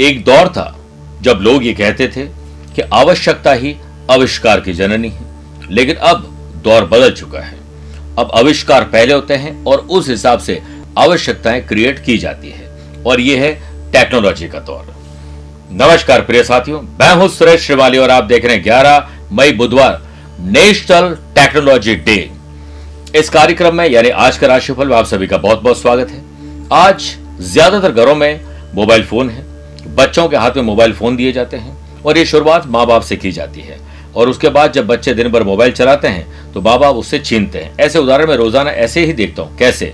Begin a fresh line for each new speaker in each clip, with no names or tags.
एक दौर था जब लोग ये कहते थे कि आवश्यकता ही आविष्कार की जननी है। लेकिन अब दौर बदल चुका है। अब आविष्कार पहले होते हैं और उस हिसाब से आवश्यकताएँ क्रिएट की जाती है। और यह है टेक्नोलॉजी का दौर। नमस्कार प्रिय साथियों, मैं हूँ सुरेश श्रीवाली और आप देख रहे हैं 11 मई बुधवार नेशनल टेक्नोलॉजी डे इस कार्यक्रम में यानी आज का राशिफल में आप सभी का बहुत बहुत स्वागत है। आज ज़्यादातर घरों में मोबाइल फ़ोन है। बच्चों के हाथ में मोबाइल फ़ोन दिए जाते हैं और ये शुरुआत माँ बाप से की जाती है। और उसके बाद जब बच्चे दिन भर मोबाइल चलाते हैं तो माँ बाप उससे छीनते हैं। ऐसे उदाहरण में रोज़ाना ऐसे ही देखता हूँ। कैसे?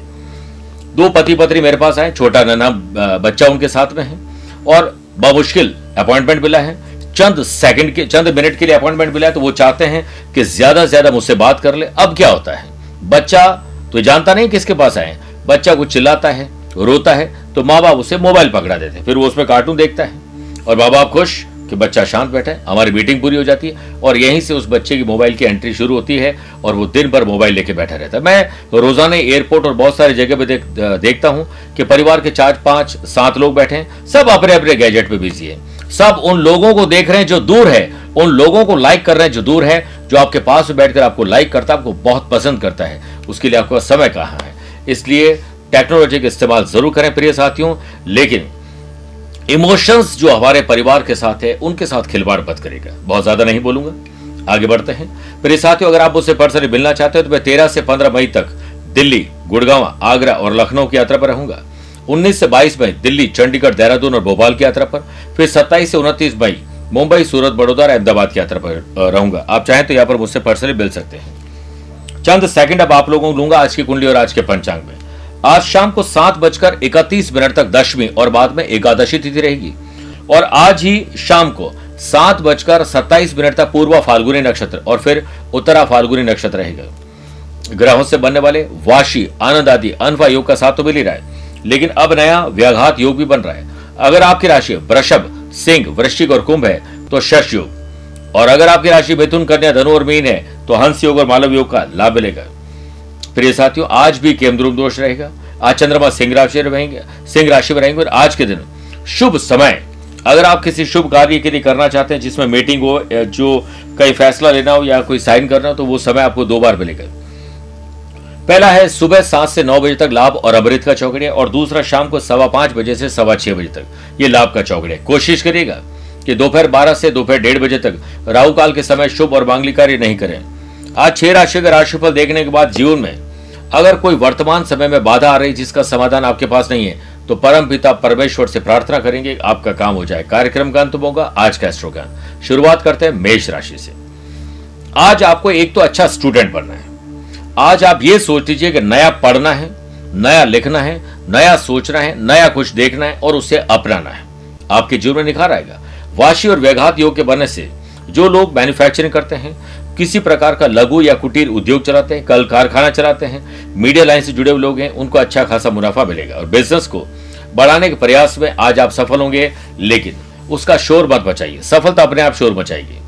दो पति पत्नी मेरे पास आए, छोटा नन्हा बच्चा उनके साथ में है और बामुश्किल अपॉइंटमेंट मिला है। चंद सेकंड के, चंद मिनट के लिए अपॉइंटमेंट मिला है तो वो चाहते हैं कि ज़्यादा से ज़्यादा मुझसे बात कर ले। अब क्या होता है? बच्चा तो जानता नहीं किसके पास आए बच्चा कुछ चिल्लाता है, रोता है तो माँ बाप उसे मोबाइल पकड़ा देते फिर वो उसमें कार्टून देखता है। और माँ बाप खुश कि बच्चा शांत बैठा है। हमारी मीटिंग पूरी हो जाती है। और यहीं से उस बच्चे की मोबाइल की एंट्री शुरू होती है और वो दिन भर मोबाइल लेके बैठा रहता है। मैं रोज़ाना एयरपोर्ट और बहुत सारी जगह पे देख, देखता हूँ कि परिवार के चार पाँच सात लोग बैठे हैं। सब अपने अपने गैजेट पे बिज़ी है। सब उन लोगों को देख रहे हैं जो दूर है। उन लोगों को लाइक कर रहे हैं जो दूर है जो आपके पास बैठकर आपको लाइक करता है आपको बहुत पसंद करता है। उसके लिए आपका समय कहाँ है? इसलिए टेक्नोलॉजी का इस्तेमाल ज़रूर करें प्रिय साथियों, लेकिन इमोशंस जो हमारे परिवार के साथ है, उनके साथ खिलवाड़ मत करेगा बहुत ज़्यादा नहीं बोलूँगा। आगे बढ़ते हैं। प्रिय साथियों, अगर आप मुझसे पर्सनली मिलना चाहते हो तो मैं तेरह से पंद्रह मई तक दिल्ली, गुड़गांव, आगरा और लखनऊ की यात्रा पर रहूँगा। 19 से 22 मई दिल्ली, चंडीगढ़, देहरादून और भोपाल की यात्रा पर। फिर 27 से 29 मई मुंबई, सूरत, बड़ौदा और अहमदाबाद की यात्रा पर रहूँगा। आप चाहें तो यहाँ पर मुझसे पर्सनली मिल सकते हैं। चंद सेकंड अब आप लोगों को लूँगा आज की कुंडली और आज के पंचांग में। आज शाम को सात बजकर इकतीस मिनट तक दशमी और बाद में एकादशी तिथि रहेगी। और आज ही शाम को सात बजकर सत्ताईस मिनट तक पूर्वा फाल्गुनी नक्षत्र और फिर उत्तरा फाल्गुनी नक्षत्र रहेगा। ग्रहों से बनने वाले वाशी, आनंद आदि अनफा योग का साथ तो मिल ही रहा है, लेकिन अब नया व्याघात योग भी बन रहा है। अगर आपकी राशि वृषभ, सिंह, वृश्चिक और कुंभ है तो शश योग। और अगर आपकी राशि मिथुन, कन्या, धनु और मीन है तो हंस योग और मालव योग का लाभ मिलेगा। प्रिय साथियों, आज भी केमद्रुम दोष रहेगा। आज चंद्रमा सिंह राशि रहेंगे, सिंह राशि में रहेंगे और आज के दिन शुभ समय। अगर आप किसी शुभ कार्य के लिए करना चाहते हैं, जिसमें मीटिंग हो जो कहीं फैसला लेना हो या कोई साइन करना हो तो वो समय आपको दो बार मिलेगा। पहला है सुबह सात से नौ बजे तक लाभ और अमृत का चौकड़िया और दूसरा शाम को सवा पाँच बजे से सवा छह बजे तक ये लाभ का चौकड़िया कोशिश करिएगा कि दोपहर बारह से दोपहर डेढ़ बजे तक राहु काल के समय शुभ और मांगलिक कार्य नहीं करें। आज छह राशि का राशिफल देखने के बाद जीवन में अगर कोई वर्तमान समय में बाधा आ रही जिसका समाधान आपके पास नहीं है तो परम पिता परमेश्वर से प्रार्थना करेंगे, आपका काम हो जाए। कार्यक्रम का अंत होगा, आज का एस्ट्रो ज्ञान शुरुआत करते हैं मेष राशि से। आज आपको एक तो अच्छा स्टूडेंट बनना है। आज आप ये सोच लीजिए कि नया पढ़ना है, नया लिखना है, नया सोचना है, नया कुछ देखना है और उसे अपनाना है। आपके जीवन में निखार आएगा। वाशी और व्याघात योग के बनने से जो लोग मैन्युफैक्चरिंग करते हैं किसी प्रकार का लघु या कुटीर उद्योग चलाते हैं, कल कारखाना चलाते हैं, मीडिया लाइन से जुड़े हुए लोग हैं, उनको अच्छा खासा मुनाफा मिलेगा। और बिज़नेस को बढ़ाने के प्रयास में आज आप सफल होंगे, लेकिन उसका शोर मत बचाइए सफलता अपने आप शोर बचाएगी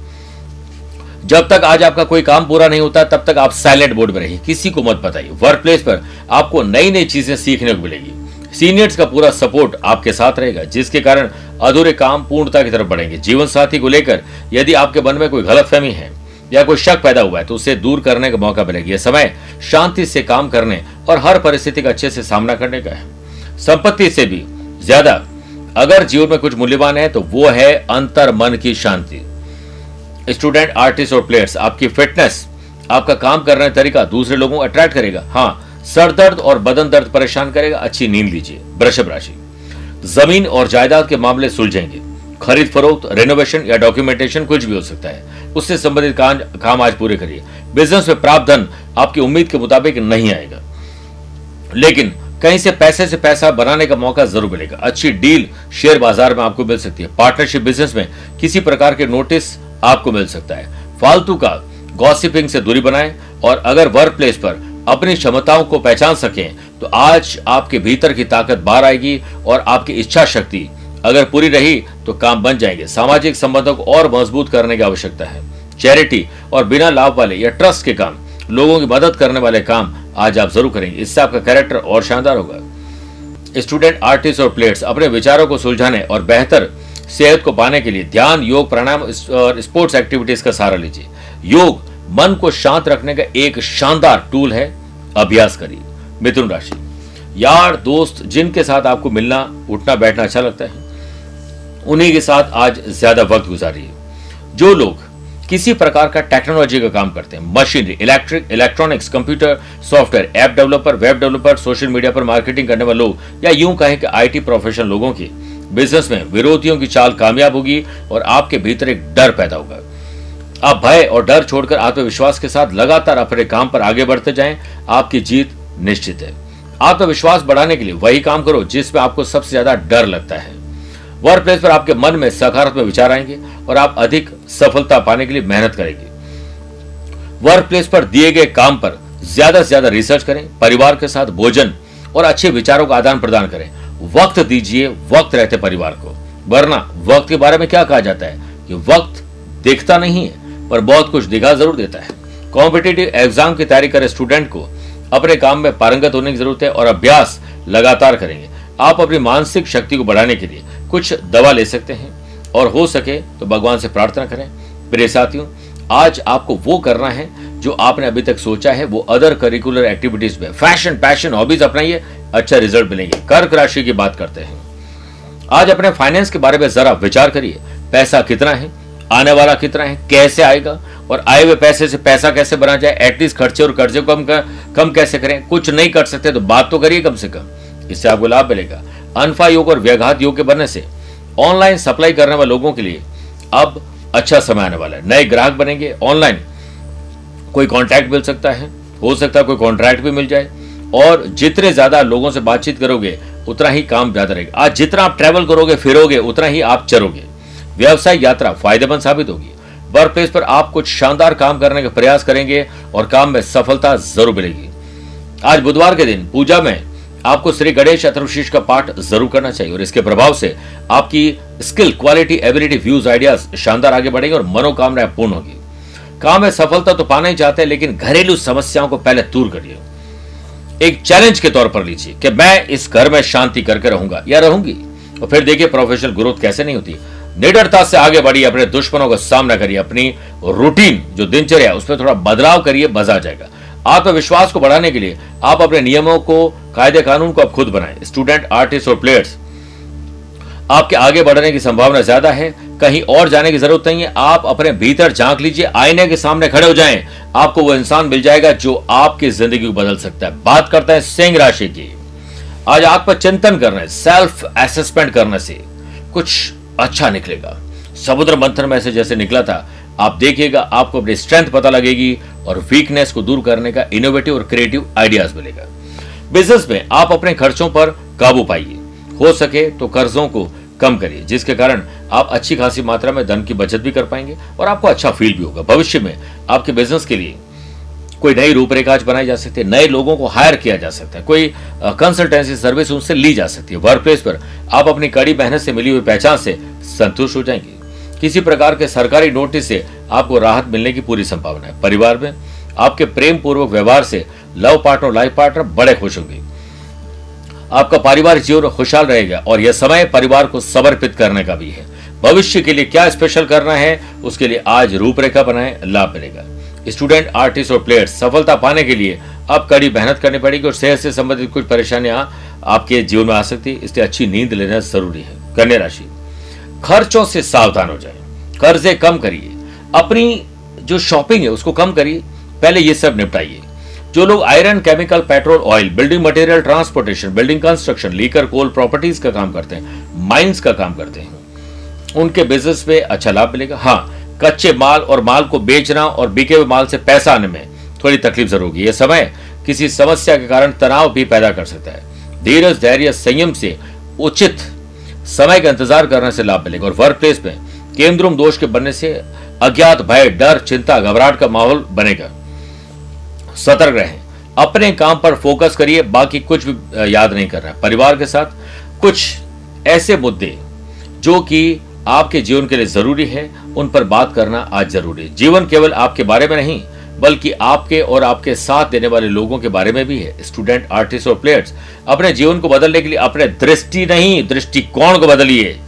जब तक आज आपका कोई काम पूरा नहीं होता, तब तक आप साइलेंट बोर्ड में रहिए। किसी को मत बताइए। वर्क प्लेस पर आपको नई नई चीज़ें सीखने को मिलेगी। सीनियर्स का पूरा सपोर्ट आपके साथ रहेगा, जिसके कारण अधूरे काम पूर्णता की तरफ़ बढ़ेंगे। जीवन साथी को लेकर यदि आपके मन में कोई गलत फहमी है या कोई शक पैदा हुआ है तो उसे दूर करने का मौका मिलेगा। यह समय शांति से काम करने और हर परिस्थिति का अच्छे से सामना करने का है। संपत्ति से भी ज़्यादा अगर जीवन में कुछ मूल्यवान है तो वो है अंतर मन की शांति। स्टूडेंट, आर्टिस्ट और प्लेयर्स, आपकी फिटनेस, आपका काम करने का तरीका दूसरे लोगों को अट्रैक्ट करेगा। हाँ सर दर्द और बदन दर्द परेशान करेगा। अच्छी नींद लीजिए। वृषभ राशि। ज़मीन और जायदाद के मामले सुलझेंगे। खरीद फरोख्त रेनोवेशन या डॉक्यूमेंटेशन कुछ भी हो सकता है। उससे संबंधित काम आज पूरे करिए। बिज़नेस में प्राप्त धन आपकी उम्मीद के मुताबिक नहीं आएगा। लेकिन कहीं से पैसे से पैसा बनाने का मौका ज़रूर मिलेगा। अच्छी डील शेयर बाज़ार में आपको मिल सकती है। पार्टनरशिप बिज़नेस में किसी प्रकार के नोटिस आपको मिल सकता है। फालतू का गॉसिपिंग से दूरी बनाएँ और अगर वर्क प्लेस पर अपनी क्षमताओं को पहचान सकें तो आज आपके भीतर की ताकत बाहर आएगी और आपकी इच्छा शक्ति अगर पूरी रही तो काम बन जाएँगे। सामाजिक संबंधों को और मज़बूत करने की आवश्यकता है। चैरिटी और बिना लाभ वाले या ट्रस्ट के काम, लोगों की मदद करने वाले काम आज आप ज़रूर करेंगे। इससे आपका कैरेक्टर और शानदार होगा। स्टूडेंट आर्टिस्ट और प्लेयर्स अपने विचारों को सुलझाने और बेहतर सेहत को पाने के लिए ध्यान, योग, प्राणायाम और स्पोर्ट्स एक्टिविटीज़ का सहारा लीजिए। योग, मन को शांत रखने का एक शानदार टूल है। अभ्यास करिए। मिथुन राशि। यार, दोस्त, जिनके साथ आपको मिलना, उठना, बैठना अच्छा लगता है। उन्हीं के साथ आज ज़्यादा वक्त गुजारिए। जो लोग किसी प्रकार का टेक्नोलॉजी का काम करते हैं machinery electric electronics computer software app developer web developer social media पर मार्केटिंग करने वाले लोग, या यूँ कहें कि आईटी प्रोफेशनल लोगों की बिज़नेस में विरोधियों की चाल कामयाब होगी और आपके भीतर एक डर पैदा होगा। आप भय और डर छोड़कर आत्मविश्वास के साथ लगातार अपने काम पर आगे बढ़ते जाएँ, आपकी जीत निश्चित है। आत्मविश्वास बढ़ाने के लिए वही काम करो जिसमें आपको सबसे ज़्यादा डर लगता है। वर्क प्लेस पर आपके मन में सकारात्मक विचार आएँगे और आप अधिक सफलता पाने के लिए मेहनत करेंगे। वर्क प्लेस पर दिए गए काम पर ज़्यादा से ज़्यादा रिसर्च करें, परिवार के साथ भोजन और अच्छे विचारों का आदान प्रदान करें। वक्त दीजिए, वक्त रहते परिवार को। वरना वक्त के बारे में क्या कहा जाता है? कि वक्त देखता नहीं है, पर बहुत कुछ दिखा ज़रूर देता है। कॉम्पिटेटिव एग्ज़ाम की तैयारी करे स्टूडेंट को। अपने काम में पारंगत होने की ज़रूरत है और अभ्यास लगातार करेंगे। आप अपनी मानसिक शक्ति को बढ़ाने के लिए कुछ दवा ले सकते हैं और हो सके तो भगवान से प्रार्थना करें। प्रिय साथियों, आज आपको वो करना है जो आपने अभी तक सोचा है, वो अदर करिकुलर एक्टिविटीज़ में। फ़ैशन पैशन हॉबीज अपनाइए अच्छा रिज़ल्ट मिलेंगे। कर्क राशि की बात करते हैं। आज अपने फाइनेंस के बारे में जरा विचार करिए। पैसा कितना है? आने वाला कितना है? कैसे आएगा? और आए हुए पैसे से पैसा कैसे बना जाए? एटलीस्ट खर्चे और कर्जे कम कम कैसे करें? कुछ नहीं कर सकते तो बात तो करिए कम से कम। इससे आपको लाभ मिलेगा। अनफा योग और व्याघात योग के बनने से ऑनलाइन सप्लाई करने वाले लोगों के लिए अब अच्छा समय आने वाला है। नए ग्राहक बनेंगे, ऑनलाइन कोई कॉन्ट्रैक्ट मिल सकता है, हो सकता है कोई कॉन्ट्रैक्ट भी मिल जाए, और जितने ज़्यादा लोगों से बातचीत करोगे, उतना ही काम ज़्यादा रहेगा। आज जितना आप ट्रेवल करोगे, फिरोगे, उतना ही आप चरोगे। व्यवसाय यात्रा फ़ायदेमंद साबित होगी। वर्क प्लेस पर आप कुछ शानदार काम करने का प्रयास करेंगे और काम में सफलता ज़रूर मिलेगी। आज बुधवार के दिन पूजा में आपको श्री गणेश अथर्वशीष का पाठ ज़रूर करना चाहिए और इसके प्रभाव से आपकी skill quality ability views ideas शानदार आगे बढ़ेंगे और मनोकामनाएँ पूर्ण होगी। काम में सफलता तो पाना ही चाहते हैं, लेकिन घरेलू समस्याओं को पहले दूर करिए। एक चैलेंज के तौर पर लीजिए कि मैं इस घर में शांति करके रहूँगा या रहूँगी? और फिर देखिए प्रोफेशनल ग्रोथ कैसे नहीं होती। निडरता से आगे बढ़िए, अपने दुश्मनों का सामना करिए, अपनी रूटीन जो दिनचर्या उसमें थोड़ा बदलाव करिए, मज़ा आ जाएगा। आत्मविश्वास को बढ़ाने के लिए आप अपने नियमों को, कायदे, कानून को आप खुद बनाएँ। स्टूडेंट आर्टिस्ट और प्लेयर्स आपके आगे बढ़ने की संभावना ज़्यादा है। कहीं और जाने की ज़रूरत नहीं है। आप अपने भीतर झाँक लीजिए। आईने के सामने खड़े हो जाएँ। आपको वो इंसान मिल जाएगा जो आपकी ज़िंदगी को बदल सकता है। बात करता है सिंह राशि की। आज आत्म चिंतन करने सेल्फ असेसमेंट करने से कुछ अच्छा निकलेगा। समुद्र मंथन में से जैसे निकला था आप देखिएगा, आपको अपनी स्ट्रेंथ पता लगेगी और वीकनेस को दूर करने का इनोवेटिव और क्रिएटिव आइडियाज़ मिलेगा। बिज़नेस में आप अपने खर्चों पर काबू पाइए। हो सके तो कर्जों को कम करिए, जिसके कारण आप अच्छी खासी मात्रा में धन की बचत भी कर पाएँगे और आपको अच्छा फील भी होगा। भविष्य में आपके बिज़नेस के लिए कोई नई रूपरेखा बनाई जा सकती है, नए लोगों को हायर किया जा सकता है, कोई कंसल्टेंसी सर्विस उनसे ली जा सकती है। वर्क प्लेस पर आप अपनी कड़ी मेहनत से मिली हुई पहचान से संतुष्ट हो जाएँगे। किसी प्रकार के सरकारी नोटिस से आपको राहत मिलने की पूरी संभावना है। परिवार में आपके प्रेम पूर्वक व्यवहार से लव पार्टनर और लाइफ पार्टनर बड़े खुश होंगे। आपका पारिवारिक जीवन खुशहाल रहेगा और यह समय परिवार को समर्पित करने का भी है। भविष्य के लिए क्या स्पेशल करना है, उसके लिए आज रूपरेखा बनाए, लाभ मिलेगा। स्टूडेंट आर्टिस्ट और प्लेयर्स सफलता पाने के लिए अब कड़ी मेहनत करनी पड़ेगी और सेहत से संबंधित कुछ परेशानियाँ आपके जीवन में आ सकती है। इसलिए अच्छी नींद लेना ज़रूरी है। कन्या राशि। खर्चों से सावधान हो जाए कर्जे कम करिए। अपनी जो शॉपिंग है, उसको कम करिए। पहले ये सब निपटाइए। जो लोग iron, chemical, petrol, oil, building material, transportation, building construction, liquor, coal properties का काम करते हैं, माइंस का काम करते हैं, उनके बिज़नेस में अच्छा लाभ मिलेगा। हाँ कच्चे माल और माल को बेचना और बिके हुए माल से पैसा आने में थोड़ी तकलीफ़ ज़रूर होगी। यह समय किसी समस्या के कारण तनाव भी पैदा कर सकता है। धीरज, धैर्य, संयम से उचित समय का इंतज़ार करने से लाभ मिलेगा। और वर्क प्लेस में केंद्रुम दोष के बनने से अज्ञात भय, डर, चिंता, घबराहट का माहौल बनेगा। सतर्क रहें। अपने काम पर फोकस करिए, बाकी कुछ भी याद नहीं कर रहा। परिवार के साथ कुछ ऐसे मुद्दे जो कि आपके जीवन के लिए ज़रूरी है, उन पर बात करना आज ज़रूरी है। जीवन केवल आपके बारे में नहीं बल्कि आपके और आपके साथ देने वाले लोगों के बारे में भी है। स्टूडेंट आर्टिस्ट और प्लेयर्स अपने जीवन को बदलने के लिए अपने दृष्टि नहीं, दृष्टिकोण को बदलिए।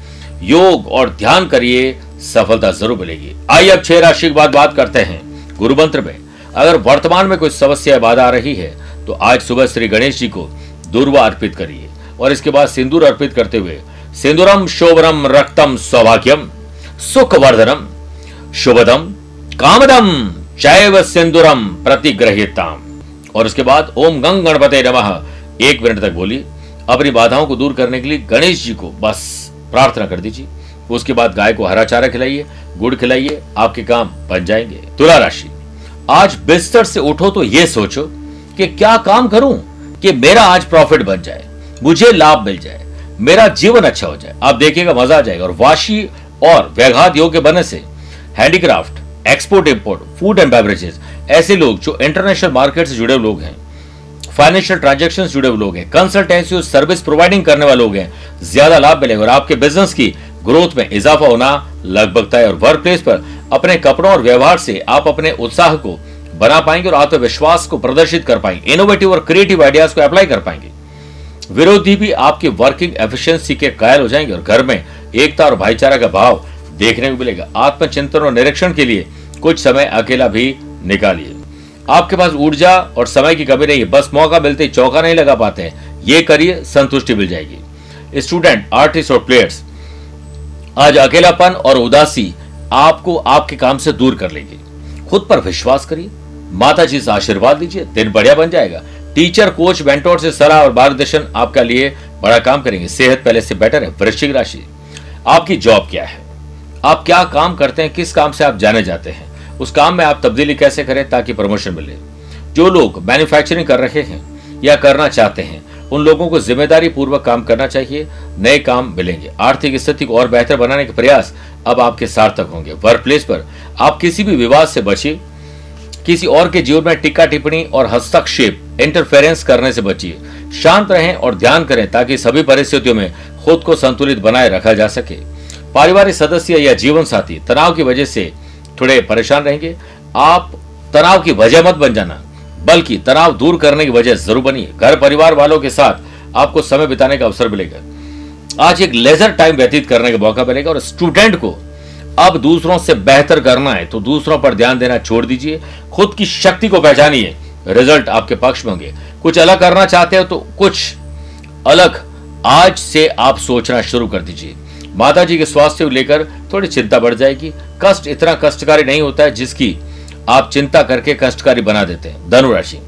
योग और ध्यान करिए, सफलता ज़रूर मिलेगी। आइए अब छह राशि के बाद बात करते हैं। गुरु मंत्र में, अगर वर्तमान में कोई समस्या बाधा आ रही है तो आज सुबह श्री गणेश जी को दुर्वा अर्पित करिए। और इसके बाद सिंदूर अर्पित करते हुए, सिंदूरम शोभरम रक्तम, सौभाग्यम, सुखवर्धनम, शुभदम, कामदम। चैव सिंदूरम प्रतिग्रहिताम। और उसके बाद ओम गंग गणपते नमः। एक मिनट तक बोली अपनी बाधाओं को दूर करने के लिए गणेश जी को बस प्रार्थना कर दीजिए। उसके बाद गाय को हरा चारा खिलाइए, गुड़ खिलाइए, आपके काम बन जाएँगे। तुला राशि। आज बिस्तर से उठो तो ये सोचो कि क्या काम करूँ कि मेरा आज प्रॉफिट बन जाए, मुझे लाभ मिल जाए, मेरा जीवन अच्छा हो जाए। आप देखिएगा मज़ा आ जाएगा। और वाशी और व्याघात योग के बनने से handicraft export import food and beverages ऐसे लोग जो इंटरनेशनल मार्केट से जुड़े लोग हैं फाइनेंशियल ट्रांजेक्शन जुड़े हुए लोग हैं कंसल्टेंसी और सर्विस प्रोवाइडिंग करने वाले लोग हैं, ज़्यादा लाभ मिलेगा। और आपके बिज़नेस की ग्रोथ में इजाफा होना लगभग तय और वर्क प्लेस पर अपने कपड़ों और व्यवहार से आप अपने उत्साह को बना पाएँगे और आत्मविश्वास को प्रदर्शित कर पाएँगे। इनोवेटिव और क्रिएटिव आइडियाज़ को अप्लाई कर पाएँगे। विरोधी भी आपकी वर्किंग एफिशिएंसी के कायल हो जाएँगे। और घर में एकता और भाईचारा का भाव देखने को मिलेगा। आत्मचिंतन और निरीक्षण के लिए कुछ समय अकेला भी निकालिए। आपके पास ऊर्जा और समय की कमी नहीं है, बस मौका मिलते चौका नहीं लगा पाते हैं। ये करिए, संतुष्टि मिल जाएगी। स्टूडेंट, आर्टिस्ट और प्लेयर्स, आज अकेलापन और उदासी आपको आपके काम से दूर कर लेगी। खुद पर विश्वास करिए माता जी से आशीर्वाद लीजिए, दिन बढ़िया बन जाएगा। टीचर, कोच, मेंटोर से सलाह और मार्गदर्शन आपका लिए बड़ा काम करेंगे। सेहत पहले से बेटर है, वृश्चिक राशि। आपकी जॉब क्या है? आप क्या काम करते हैं, किस काम से आप जाने जाते हैं, उस काम में आप तब्दीली कैसे करें ताकि प्रमोशन मिले? जो लोग मैन्युफैक्चरिंग कर रहे हैं या करना चाहते हैं, उन लोगों को ज़िम्मेदारी पूर्वक काम करना चाहिए, नए काम मिलेंगे। आर्थिक स्थिति को और बेहतर बनाने के प्रयास अब आपके सार्थक होंगे। वर्क प्लेस पर आप किसी भी विवाद से बचिए, किसी और के जीवन में टिक्का टिप्पणी और हस्तक्षेप इंटरफेरेंस करने से बचिए। शांत रहें और ध्यान करें ताकि सभी परिस्थितियों में खुद को संतुलित बनाए रखा जा सके। पारिवारिक सदस्य या जीवन साथी, तनाव की वजह से थोड़े परेशान रहेंगे। आप तनाव की वजह मत बन जाना, बल्कि तनाव दूर करने की वजह ज़रूर बनिए। घर परिवार वालों के साथ आपको समय बिताने का अवसर मिलेगा। आज एक लेजर टाइम व्यतीत करने का मौका मिलेगा और स्टूडेंट को अब दूसरों से बेहतर करना है तो दूसरों पर ध्यान देना छोड़ दीजिए। खुद की शक्ति को पहचानिए, रिज़ल्ट आपके पक्ष में होंगे। कुछ अलग करना चाहते हो तो कुछ अलग आज से आप सोचना शुरू कर दीजिए। माता जी के स्वास्थ्य को लेकर थोड़ी चिंता बढ़ जाएगी। कष्ट इतना कष्टकारी नहीं होता है जिसकी आप चिंता करके कष्टकारी बना देते हैं। धनुराशि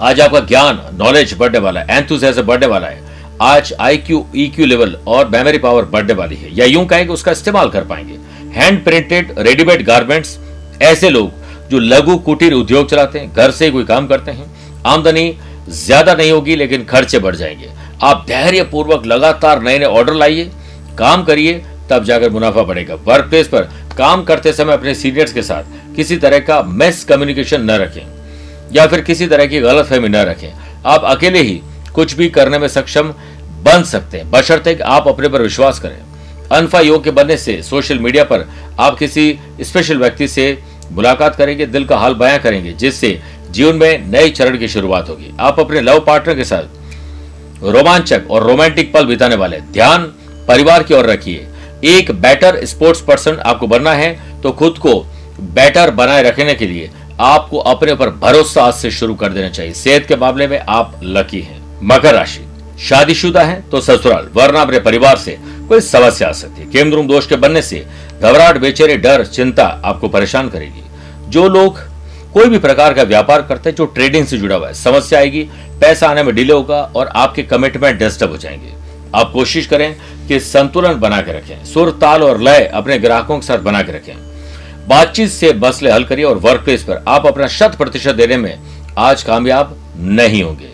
आज आपका ज्ञान नॉलेज बढ़ने वाला है एंथुजियाज्म बढ़ने वाला है। आज I Q E Q level और मेमोरी पावर बढ़ने वाली है। या यूँ कहें कि उसका इस्तेमाल कर पाएँगे। हैंड प्रिंटेड रेडीमेड गारमेंट्स ऐसे लोग जो लघु कुटीर उद्योग चलाते हैं, घर से कोई काम करते हैं। आमदनी ज़्यादा नहीं होगी, लेकिन खर्चे बढ़ जाएँगे। आप धैर्य पूर्वक लगातार नए नए ऑर्डर लाइए। काम करिए, तब जाकर मुनाफा बढ़ेगा। वर्क प्लेस पर काम करते समय अपने सीनियर्स के साथ किसी तरह का मिस कम्युनिकेशन न रखें, या फिर किसी तरह की गलत फहमी न रखें। आप अकेले ही कुछ भी करने में सक्षम बन सकते हैं। बशर्ते कि आप अपने पर विश्वास करें। अनफा योग के बनने से सोशल मीडिया पर आप किसी स्पेशल व्यक्ति से मुलाकात करेंगे, दिल का हाल बयां करेंगे, जिससे जीवन में नए चरण की शुरुआत होगी। आप अपने लव पार्टनर के साथ रोमांचक और रोमांटिक पल बिताने वाले ध्यान परिवार की ओर रखिए। एक बेटर स्पोर्ट्स पर्सन आपको बनना है तो खुद को बेटर बनाए रखने के लिए आपको अपने ऊपर भरोसा आज से शुरू कर देना चाहिए। सेहत के मामले में आप लकी हैं। मकर राशि, शादीशुदा है तो ससुराल, वरना अपने परिवार से कोई समस्या आ सकती है। केंद्र दोष के बनने से घबराहट, बेचैनी, डर, चिंता आपको परेशान करेगी। जो लोग कोई भी प्रकार का व्यापार करते हैं, जो ट्रेडिंग से जुड़ा हुआ है, समस्या आएगी, पैसा आने में डिले होगा और आपके कमिटमेंट डिस्टर्ब हो जाएँगे। आप कोशिश करें कि संतुलन बना के रखें। सुर, ताल और लय अपने ग्राहकों के साथ बना के रखें। बातचीत से मसले हल करिए और वर्क प्लेस पर आप अपना शत प्रतिशत देने में आज कामयाब नहीं होंगे।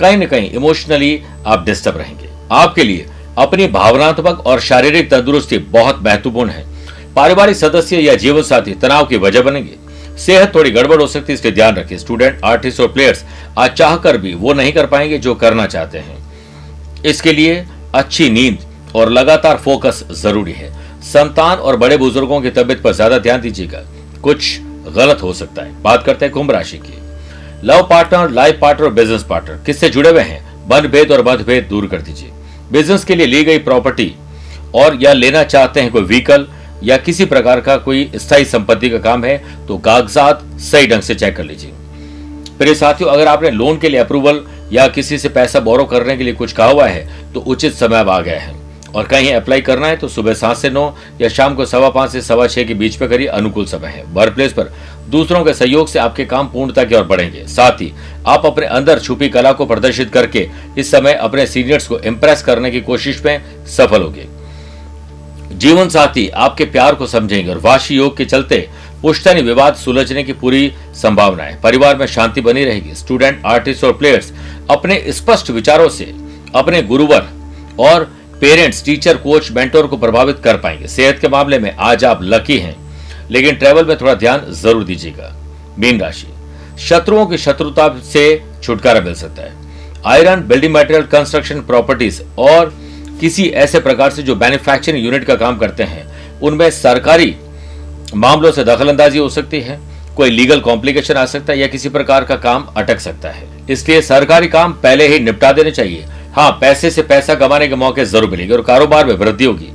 कहीं ना कहीं इमोशनली आप डिस्टर्ब रहेंगे। आपके लिए अपनी भावनात्मक और शारीरिक तंदुरुस्ती बहुत महत्वपूर्ण है। पारिवारिक सदस्य या जीवन साथी तनाव की वजह बनेंगे। सेहत थोड़ी गड़बड़ हो सकती है, इसलिए ध्यान रखिए स्टूडेंट आर्टिस्ट और प्लेयर्स आज चाह भी वो नहीं कर पाएँगे जो करना चाहते हैं। इसके लिए अच्छी नींद और लगातार फोकस ज़रूरी है। संतान और बड़े बुज़ुर्गों की तबियत पर ज़्यादा ध्यान दीजिएगा। कुछ गलत हो सकता है। बात करते हैं कुंभ राशि की। लव पार्टनर, लाइफ पार्टनर और बिज़नेस पार्टनर किससे जुड़े हुए हैं? भेद और मतभेद दूर कर दीजिए। बिज़नेस के लिए ली गई प्रॉपर्टी और या लेना चाहते हैं कोई व्हीकल या किसी प्रकार का कोई स्थायी संपत्ति का काम है तो कागजात सही ढंग से चेक कर लीजिए। मेरे साथियों, अगर आपने लोन के लिए अप्रूवल या किसी से पैसा बोरो करने के लिए कुछ कहा हुआ है तो उचित समय अब आ गया है। और कहीं अप्लाई करना है तो सुबह सात से नौ या शाम को सवा पाँच से सवा छह के बीच में करिए अनुकूल समय है। वर्क प्लेस पर दूसरों के सहयोग से आपके काम पूर्णता की ओर बढ़ेंगे। साथ ही, आप अपने अंदर छुपी कला को प्रदर्शित करके इस समय अपने सीनियर्स को इम्प्रेस करने की कोशिश में सफल होगी। जीवन साथी आपके प्यार को समझेंगे और वाशी योग के चलते पुश्तनी विवाद सुलझने की पूरी संभावना है परिवार में शांति बनी रहेगी। स्टूडेंट, आर्टिस्ट और प्लेयर्स अपने स्पष्ट विचारों से अपने गुरुवर और पेरेंट्स, टीचर, कोच, मेंटोर को प्रभावित कर पाएँगे। सेहत के मामले में आज आप लकी हैं, लेकिन ट्रेवल में थोड़ा ध्यान ज़रूर दीजिएगा। मीन राशि। शत्रुओं की शत्रुता से छुटकारा मिल सकता है। Iron, building material, construction properties और किसी ऐसे प्रकार से जो मैन्युफैक्चरिंग यूनिट का काम करते हैं, उनमें सरकारी मामलों से दखलंदाजी हो सकती है, कोई लीगल कॉम्प्लिकेशन आ सकता है या किसी प्रकार का काम अटक सकता है। इसलिए सरकारी काम पहले ही निपटा देने चाहिए। हाँ पैसे से पैसा कमाने के मौके ज़रूर मिलेंगे और कारोबार में वृद्धि होगी।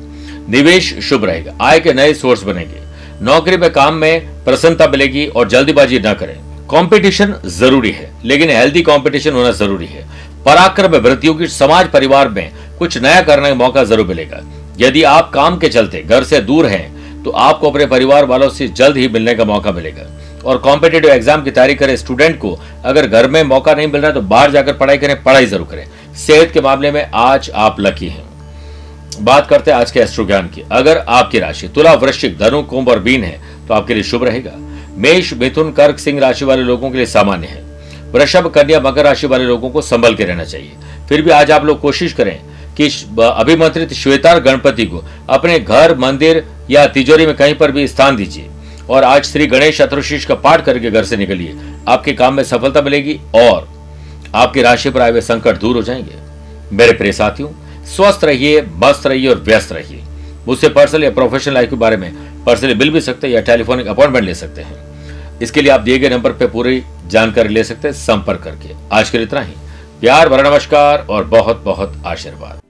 निवेश शुभ रहेगा, आय के नए सोर्स बनेंगे। नौकरी में काम में प्रसन्नता मिलेगी और जल्दीबाजी न करें। कंपटीशन ज़रूरी है, लेकिन हेल्दी कंपटीशन होना ज़रूरी है। पराक्रम में वृद्धि होगी, समाज, परिवार में कुछ नया करने का मौका ज़रूर मिलेगा। यदि आप काम के चलते घर से दूर हैं तो आपको अपने परिवार वालों से जल्द ही मिलने का मौका मिलेगा। और कॉम्पिटेटिव एग्ज़ाम की तैयारी करें स्टूडेंट को। अगर घर में मौका नहीं मिल रहा तो बाहर जाकर पढ़ाई करें, पढ़ाई ज़रूर करें। सेहत के मामले में आज आप लकी हैं। बात करते हैं आज के एस्ट्रो ज्ञान की। अगर आपकी राशि तुला वृश्चिक, धनु, कुंभ और बीन है तो आपके लिए शुभ रहेगा। मेष, मिथुन, कर्क, सिंह राशि वाले लोगों के लिए सामान्य है। वृषभ, कन्या, मकर राशि वाले लोगों को संभल के रहना चाहिए। फिर भी आज आप लोग कोशिश करें कि अभिमंत्रित श्वेतार गणपति को अपने घर, मंदिर या तिजोरी में कहीं पर भी स्थान दीजिए। और आज श्री गणेश चतुर्शीष का पाठ करके घर से निकलिए। आपके काम में सफलता मिलेगी और आपकी राशि पर आए हुए संकट दूर हो जाएँगे। मेरे प्रिय साथियों, स्वस्थ रहिए, मस्त रहिए और व्यस्त रहिए। मुझसे पर्सनल या प्रोफेशनल लाइफ के बारे में पर्सनली मिल भी सकते हैं या टेलीफोनिक अपॉइंटमेंट ले सकते हैं। इसके लिए आप दिए गए नंबर पर पूरी जानकारी ले सकते हैं संपर्क करके। आज के लिए इतना ही। प्यार, भरा नमस्कार और बहुत बहुत आशीर्वाद।